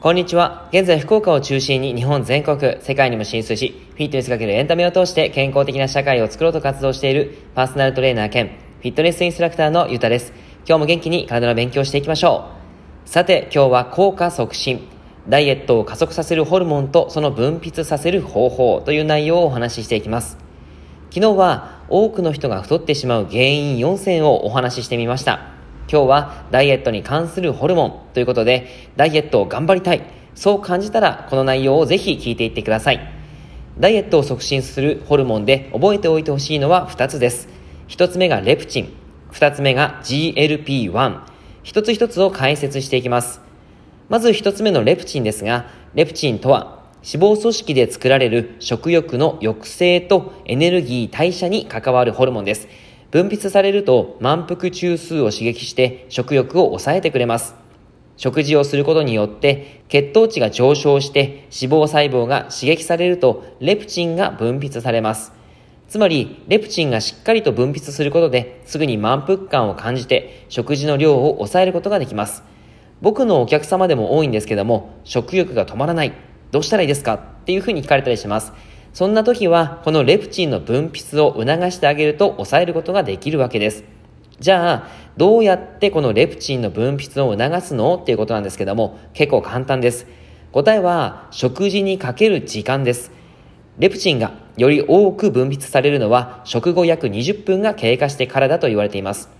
こんにちは。現在、福岡を中心に日本全国、世界にも進出し、フィットネスかけるエンタメを通して健康的な社会を作ろうと活動しているパーソナルトレーナー兼フィットネスインストラクターのゆたです。今日も元気に体の勉強していきましょう。さて、今日は効果促進。ダイエットを加速させるホルモンとその分泌させる方法という内容をお話ししていきます。昨日は多くの人が太ってしまう原因4選をお話ししてみました。今日はダイエットに関するホルモンということで、ダイエットを頑張りたい。そう感じたら、この内容をぜひ聞いていってください。ダイエットを促進するホルモンで覚えておいてほしいのは2つです。1つ目がレプチン。2つ目が GLP-1。一つ一つを解説していきます。まず1つ目のレプチンですが、レプチンとは脂肪組織で作られる食欲の抑制とエネルギー代謝に関わるホルモンです。分泌されると満腹中枢を刺激して食欲を抑えてくれます。食事をすることによって血糖値が上昇して脂肪細胞が刺激されるとレプチンが分泌されます。つまり、レプチンがしっかりと分泌することですぐに満腹感を感じて食事の量を抑えることができます。僕のお客様でも多いんですけども、食欲が止まらない。どうしたらいいですかっていうふうに聞かれたりします。そんな時は、このレプチンの分泌を促してあげると抑えることができるわけです。じゃあ、どうやってこのレプチンの分泌を促すのっていうことなんですけども、結構簡単です。答えは、食事にかける時間です。レプチンがより多く分泌されるのは、食後約20分が経過してからだと言われています。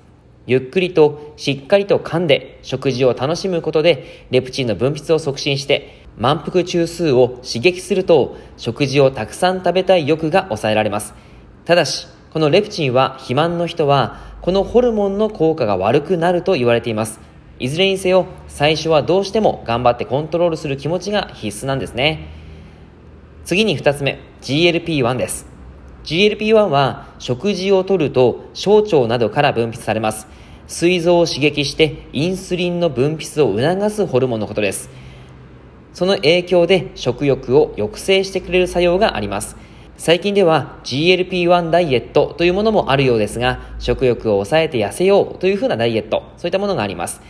ゆっくりとしっかりと噛んで食事を楽しむことで、レプチンの分泌を促進して、満腹中枢を刺激すると食事をたくさん食べたい欲が抑えられます。ただし、このレプチンは肥満の人はこのホルモンの効果が悪くなると言われています。いずれにせよ最初はどうしても頑張ってコントロールする気持ちが必須なんですね。次に2つ目、GLP-1 です。GLP-1 は食事をとると小腸などから分泌されます。膵臓を刺激してインスリンの分泌を促すホルモンのことです。その影響で食欲を抑制してくれる作用があります。最近では GLP-1 ダイエットというものもあるようですが、食欲を抑えて痩せようというふうなダイエット、そういったものがあります。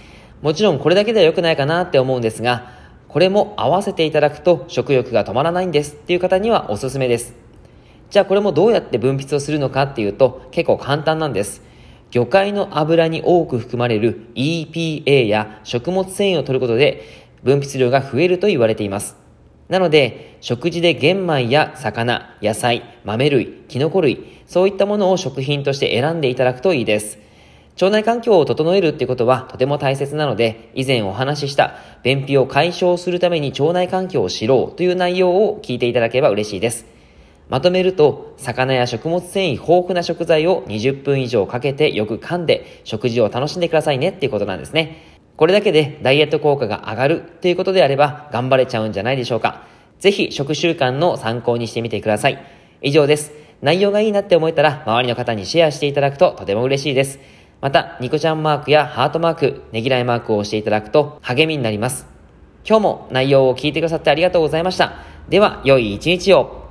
もちろんこれだけでは良くないかなって思うんですが、これも合わせていただくと食欲が止まらないんですっていう方にはおすすめです。じゃあこれもどうやって分泌をするのかっていうと結構簡単なんです。魚介の油に多く含まれる EPA や食物繊維を摂ることで分泌量が増えると言われています。なので、食事で玄米や魚、野菜、豆類、キノコ類、そういったものを食品として選んでいただくといいです。腸内環境を整えるってことはとても大切なので、以前お話しした便秘を解消するために腸内環境を知ろうという内容を聞いていただければ嬉しいです。まとめると、魚や食物繊維豊富な食材を20分以上かけてよく噛んで食事を楽しんでくださいねっていうことなんですね。これだけでダイエット効果が上がるということであれば頑張れちゃうんじゃないでしょうか。ぜひ食習慣の参考にしてみてください。以上です。内容がいいなって思えたら周りの方にシェアしていただくととても嬉しいです。また、ニコちゃんマークやハートマーク、ねぎらいマークを押していただくと励みになります。今日も内容を聞いてくださってありがとうございました。では、良い一日を。